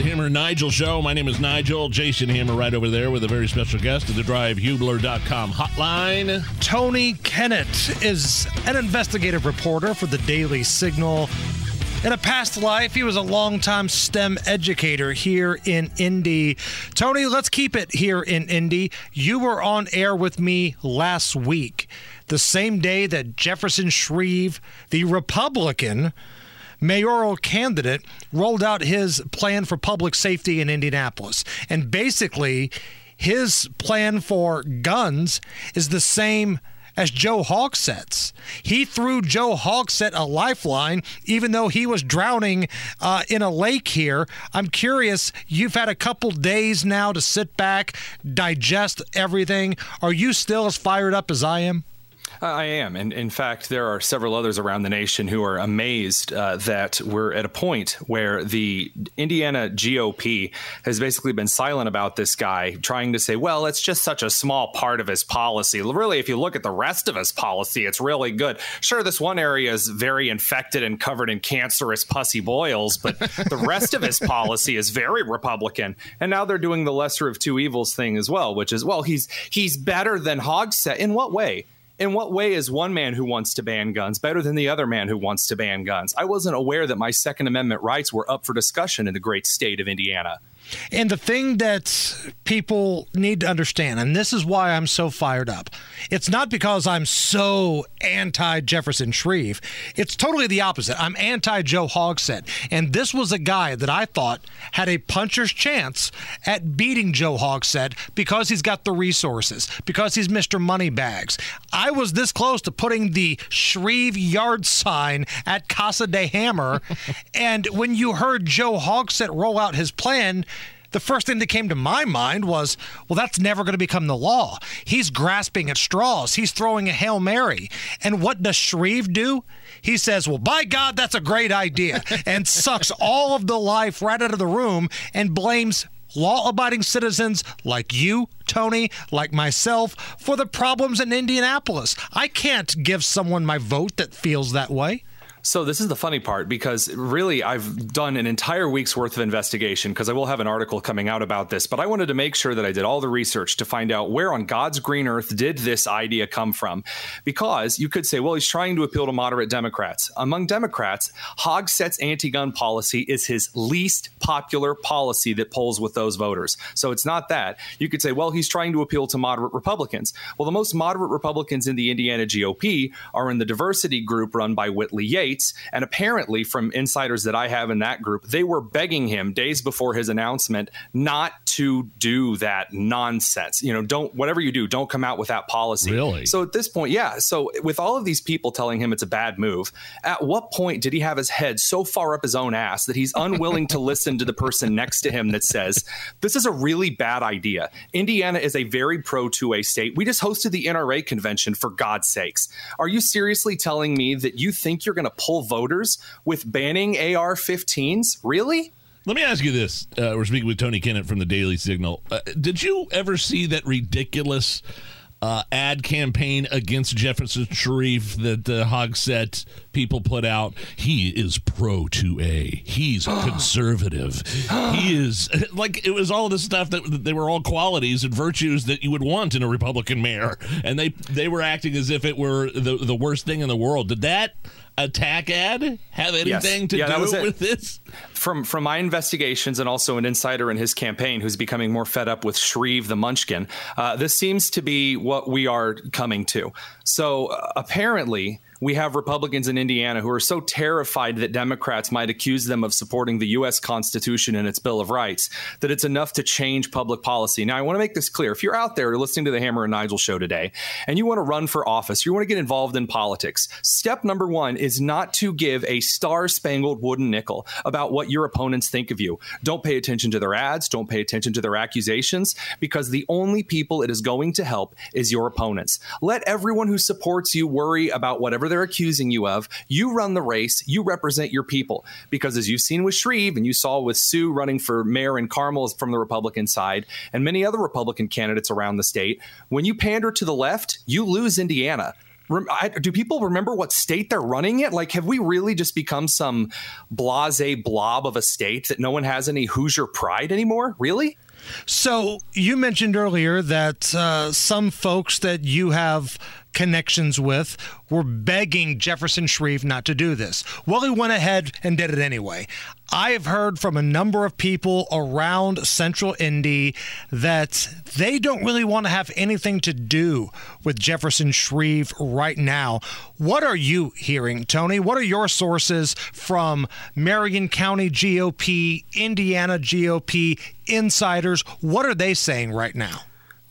The Hammer Nigel Show. My name is Nigel. Jason Hammer right over there with a very special guest at the drivehubler.com hotline. Tony Kinnett is an investigative reporter for the Daily Signal. In a past life, he was a longtime STEM educator here in Indy. Tony, let's keep it here in Indy. You were on air with me last week, the same day that Jefferson Shreve, the Republican, mayoral candidate rolled out his plan for public safety in Indianapolis. And basically, his plan for guns is the same as Joe Hogsett. He threw Joe Hogsett a lifeline, even though he was drowning uh, in a lake here. I'm curious, you've had a couple days now to sit back, digest everything. Are you still as fired up as I am? I am. And in fact, there are several others around the nation who are amazed uh, that we're at a point where the Indiana GOP has basically been silent about this guy, trying to say, well, it's just such a small part of his policy. Really, if you look at the rest of his policy, it's really good. Sure, this one area is very infected and covered in cancerous pussy boils, but the rest of his policy is very Republican. And now they're doing the lesser of two evils thing as well, which is, well, he's he's better than Hogsett. In what way? In what way is one man who wants to ban guns better than the other man who wants to ban guns? I wasn't aware that my Second Amendment rights were up for discussion in the great state of Indiana. And the thing that people need to understand, and this is why I'm so fired up, it's not because I'm so anti Jefferson Shreve. It's totally the opposite. I'm anti Joe Hogsett. And this was a guy that I thought had a puncher's chance at beating Joe Hogsett because he's got the resources, because he's Mr. Moneybags. I was this close to putting the Shreve yard sign at Casa de Hammer. and when you heard Joe Hogsett roll out his plan, the first thing that came to my mind was, well, that's never going to become the law. He's grasping at straws. He's throwing a Hail Mary. And what does Shreve do? He says, well, by God, that's a great idea, and sucks all of the life right out of the room and blames law abiding citizens like you, Tony, like myself, for the problems in Indianapolis. I can't give someone my vote that feels that way. So this is the funny part because really I've done an entire week's worth of investigation because I will have an article coming out about this, but I wanted to make sure that I did all the research to find out where on God's green earth did this idea come from. Because you could say, well, he's trying to appeal to moderate Democrats. Among Democrats, Hogsett's anti-gun policy is his least popular policy that polls with those voters. So it's not that. You could say, well, he's trying to appeal to moderate Republicans. Well, the most moderate Republicans in the Indiana GOP are in the diversity group run by Whitley Yates and apparently, from insiders that I have in that group, they were begging him days before his announcement not to do that nonsense. You know, don't, whatever you do, don't come out with that policy. Really? So at this point, yeah. So with all of these people telling him it's a bad move, at what point did he have his head so far up his own ass that he's unwilling to listen to the person next to him that says, this is a really bad idea? Indiana is a very pro 2A state. We just hosted the NRA convention for God's sakes. Are you seriously telling me that you think you're going to pull voters with banning AR 15s? Really? Let me ask you this. Uh, we're speaking with Tony Kinnett from the Daily Signal. Uh, did you ever see that ridiculous uh, ad campaign against Jefferson Shreve that the Hogsett people put out? He is pro 2A. He's conservative. he is like it was all this stuff that, that they were all qualities and virtues that you would want in a Republican mayor, and they they were acting as if it were the the worst thing in the world. Did that attack ad have anything Yes. to Yeah, do with this? from from my investigations and also an insider in his campaign who's becoming more fed up with Shreve the Munchkin, uh, this seems to be what we are coming to. So uh, apparently, we have Republicans in Indiana who are so terrified that Democrats might accuse them of supporting the U.S. Constitution and its Bill of Rights that it's enough to change public policy. Now, I want to make this clear. If you're out there listening to the Hammer and Nigel show today and you want to run for office, you want to get involved in politics, step number one is not to give a star spangled wooden nickel about what your opponents think of you. Don't pay attention to their ads, don't pay attention to their accusations, because the only people it is going to help is your opponents. Let everyone who supports you worry about whatever they're accusing you of. You run the race, you represent your people. Because as you've seen with Shreve and you saw with Sue running for mayor in Carmel from the Republican side, and many other Republican candidates around the state, when you pander to the left, you lose Indiana. Do people remember what state they're running it? Like, have we really just become some blase blob of a state that no one has any Hoosier pride anymore? Really? So you mentioned earlier that uh, some folks that you have connections with were begging Jefferson Shreve not to do this. Well, he went ahead and did it anyway. I have heard from a number of people around Central Indy that they don't really want to have anything to do with Jefferson Shreve right now. What are you hearing, Tony? What are your sources from Marion County GOP, Indiana GOP insiders? What are they saying right now?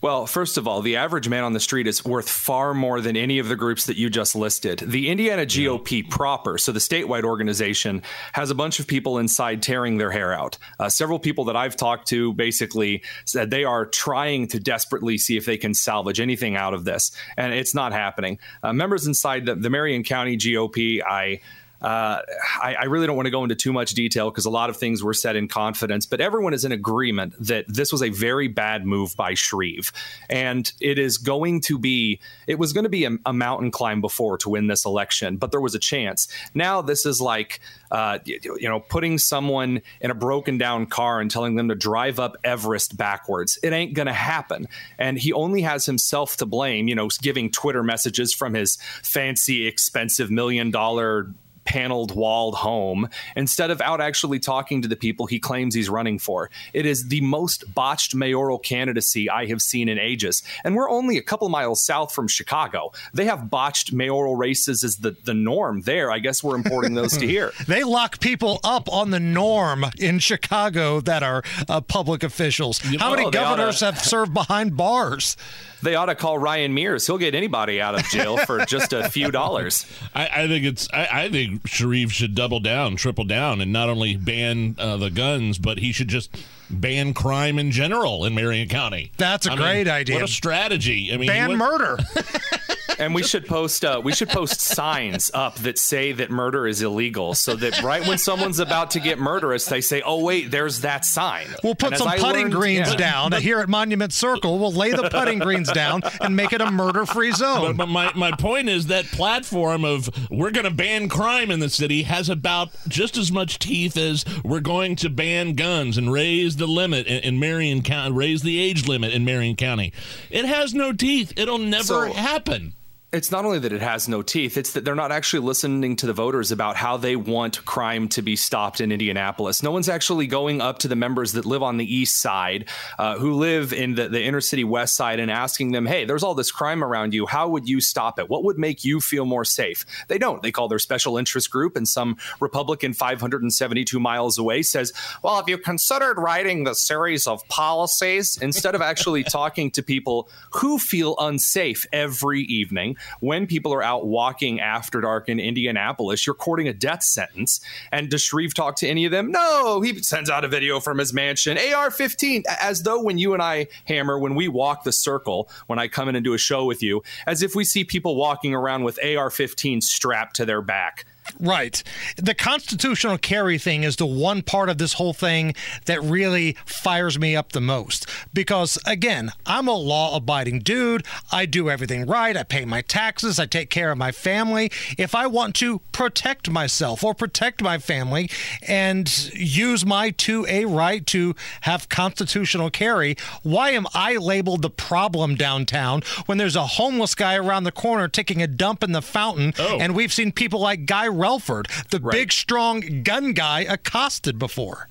Well, first of all, the average man on the street is worth far more than any of the groups that you just listed. The Indiana GOP proper, so the statewide organization, has a bunch of people inside tearing their hair out. Uh, several people that I've talked to basically said they are trying to desperately see if they can salvage anything out of this, and it's not happening. Uh, members inside the, the Marion County GOP, I uh, I, I, really don't want to go into too much detail because a lot of things were said in confidence, but everyone is in agreement that this was a very bad move by Shreve. And it is going to be, it was going to be a, a mountain climb before to win this election, but there was a chance. Now, this is like, uh, you, you know, putting someone in a broken down car and telling them to drive up Everest backwards. It ain't going to happen. And he only has himself to blame, you know, giving Twitter messages from his fancy, expensive million dollar paneled walled home instead of out actually talking to the people he claims he's running for. It is the most botched mayoral candidacy I have seen in ages. And we're only a couple miles south from Chicago. They have botched mayoral races as the, the norm there. I guess we're importing those to here. they lock people up on the norm in Chicago that are uh, public officials. How many governors have served behind bars? they ought to call Ryan Mears. He'll get anybody out of jail for just a few dollars. I, I think it's. I, I, think Shreve should double down, triple down, and not only ban uh, the guns, but he should just ban crime in general in Marion County. That's a I great mean, idea. What a strategy! I mean, ban what, murder. and we should post uh, we should post signs up that say that murder is illegal, so that right when someone's about to get murderous, they say, "Oh wait, there's that sign." We'll put some putting learned, greens yeah. down but, here at Monument Circle. We'll lay the putting greens down and make it a murder-free zone. But, but my my point is that platform of we're going to ban crime in the city has about just as much teeth as we're going to ban guns and raise the limit in, in Marion County, raise the age limit in Marion County. It has no teeth. It'll never so, happen it's not only that it has no teeth, it's that they're not actually listening to the voters about how they want crime to be stopped in Indianapolis. No one's actually going up to the members that live on the east side, uh, who live in the, the inner city west side, and asking them, hey, there's all this crime around you. How would you stop it? What would make you feel more safe? They don't. They call their special interest group, and some Republican 572 miles away says, well, have you considered writing the series of policies instead of actually talking to people who feel unsafe every evening? When people are out walking after dark in Indianapolis, you're courting a death sentence. And does Shreve talk to any of them? No, he sends out a video from his mansion, AR 15, as though when you and I hammer, when we walk the circle, when I come in and do a show with you, as if we see people walking around with AR 15 strapped to their back. Right. The constitutional carry thing is the one part of this whole thing that really fires me up the most. Because, again, I'm a law abiding dude. I do everything right. I pay my taxes. I take care of my family. If I want to protect myself or protect my family and use my 2A right to have constitutional carry, why am I labeled the problem downtown when there's a homeless guy around the corner taking a dump in the fountain? Oh. And we've seen people like Guy Relford, the right. big, strong gun guy, accosted before.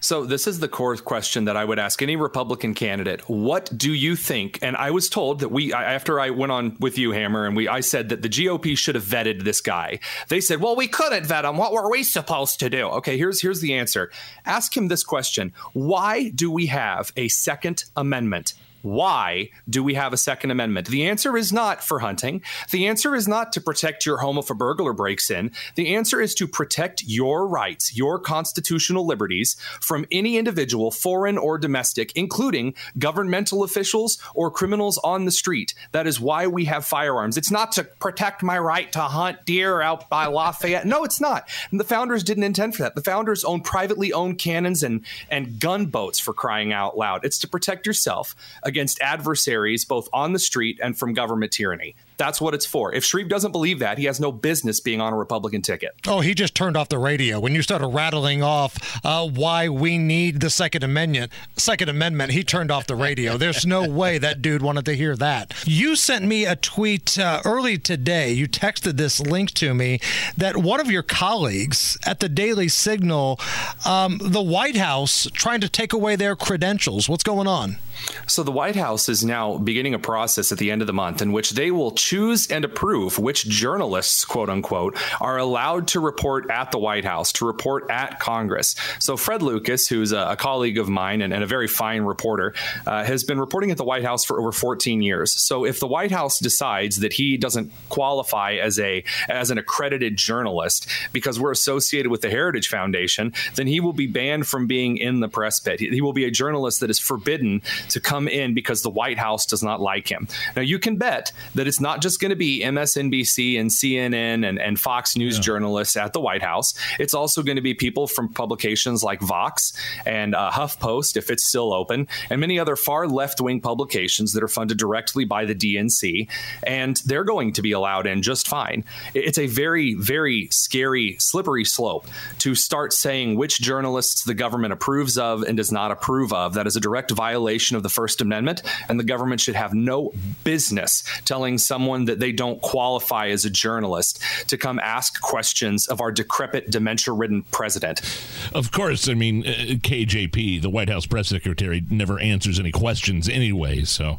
So, this is the core question that I would ask any Republican candidate. What do you think? And I was told that we, after I went on with you, Hammer, and we, I said that the GOP should have vetted this guy. They said, "Well, we couldn't vet him. What were we supposed to do?" Okay, here's here's the answer. Ask him this question: Why do we have a Second Amendment? Why do we have a Second Amendment? The answer is not for hunting. The answer is not to protect your home if a burglar breaks in. The answer is to protect your rights, your constitutional liberties from any individual, foreign or domestic, including governmental officials or criminals on the street. That is why we have firearms. It's not to protect my right to hunt deer out by Lafayette. No, it's not. And the founders didn't intend for that. The founders owned privately owned cannons and, and gunboats for crying out loud. It's to protect yourself against adversaries both on the street and from government tyranny. That's what it's for. If Shreve doesn't believe that, he has no business being on a Republican ticket. Oh, he just turned off the radio when you started rattling off uh, why we need the Second Amendment. Second Amendment. He turned off the radio. There's no way that dude wanted to hear that. You sent me a tweet uh, early today. You texted this link to me that one of your colleagues at the Daily Signal, um, the White House, trying to take away their credentials. What's going on? So the White House is now beginning a process at the end of the month in which they will choose and approve which journalists, quote unquote, are allowed to report at the White House, to report at Congress. So Fred Lucas, who's a, colleague of mine and, and, a very fine reporter, uh, has been reporting at the White House for over 14 years. So if the White House decides that he doesn't qualify as a as an accredited journalist because we're associated with the Heritage Foundation, then he will be banned from being in the press pit. He, he will be a journalist that is forbidden to come in because the White House does not like him. Now, you can bet that it's not just going to be MSNBC and CNN and, and Fox News yeah. journalists at the White House. It's also going to be people from publications like Vox and uh, HuffPost, if it's still open, and many other far left wing publications that are funded directly by the DNC. And they're going to be allowed in just fine. It's a very, very scary, slippery slope to start saying which journalists the government approves of and does not approve of. That is a direct violation of the First Amendment, and the government should have no business telling someone that they don't qualify as a journalist to come ask questions of our decrepit, dementia ridden president. Of course, I mean, uh, KJP, the White House press secretary, never answers any questions anyway, so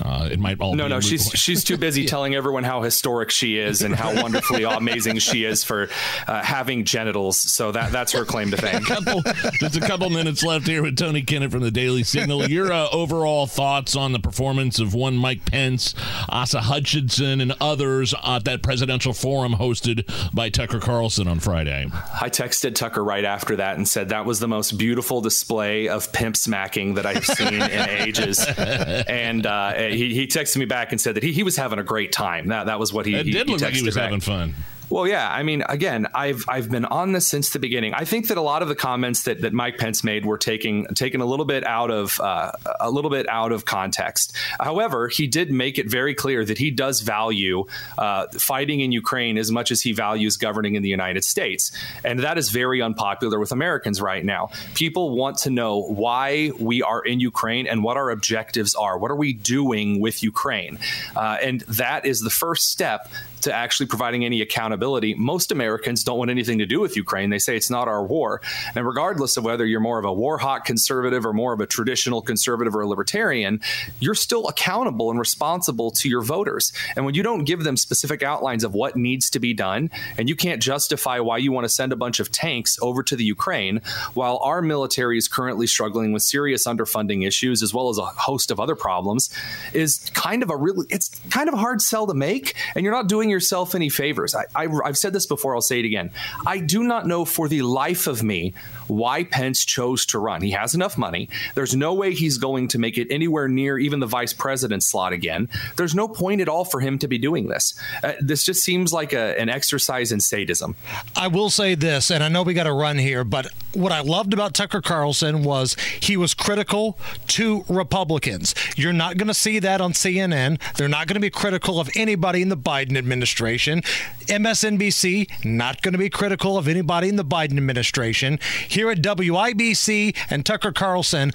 uh, it might all no, no. She's she's too busy yeah. telling everyone how historic she is and how wonderfully amazing she is for uh, having genitals. So that that's her claim to fame. couple, just a couple minutes left here with Tony Kinnett from the Daily Signal. You're uh, overall thoughts on the performance of one Mike Pence, Asa Hutchinson, and others at that presidential forum hosted by Tucker Carlson on Friday? I texted Tucker right after that and said that was the most beautiful display of pimp smacking that I've seen in ages. And uh, he, he texted me back and said that he, he was having a great time. That that was what he. It he, did he look like he was back. having fun. Well, yeah. I mean, again, I've I've been on this since the beginning. I think that a lot of the comments that, that Mike Pence made were taking taken a little bit out of uh, a little bit out of context. However, he did make it very clear that he does value uh, fighting in Ukraine as much as he values governing in the United States, and that is very unpopular with Americans right now. People want to know why we are in Ukraine and what our objectives are. What are we doing with Ukraine? Uh, and that is the first step to actually providing any accountability. Most Americans don't want anything to do with Ukraine. They say it's not our war. And regardless of whether you're more of a war hawk conservative or more of a traditional conservative or a libertarian, you're still accountable and responsible to your voters. And when you don't give them specific outlines of what needs to be done, and you can't justify why you want to send a bunch of tanks over to the Ukraine while our military is currently struggling with serious underfunding issues as well as a host of other problems, is kind of a really, it's kind of a hard sell to make. And you're not doing yourself any favors. I, I, I've said this before, I'll say it again. I do not know for the life of me why Pence chose to run. He has enough money. There's no way he's going to make it anywhere near even the vice president slot again. There's no point at all for him to be doing this. Uh, this just seems like a, an exercise in sadism. I will say this, and I know we got to run here, but what I loved about Tucker Carlson was he was critical to Republicans. You're not going to see that on CNN. They're not going to be critical of anybody in the Biden administration. MSNBC, not going to be critical of anybody in the Biden administration. Here at WIBC and Tucker Carlson,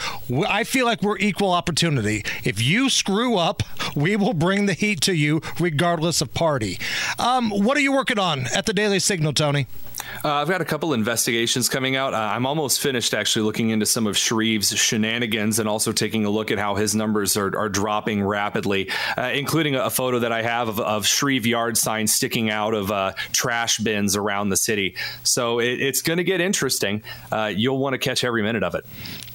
I feel like we're equal opportunity. If you screw up, we will bring the heat to you regardless of party. Um, what are you working on at the Daily Signal, Tony? Uh, I've got a couple investigations coming out. Uh, I'm almost finished actually looking into some of Shreve's shenanigans and also taking a look at how his numbers are, are dropping rapidly, uh, including a, photo that I have of, of Shreve yard signs sticking out of uh, trash bins around the city. So it, it's going to get interesting. Uh, you'll want to catch every minute of it.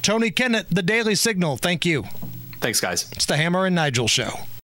Tony Kinnett, The Daily Signal. Thank you. Thanks, guys. It's the Hammer and Nigel Show.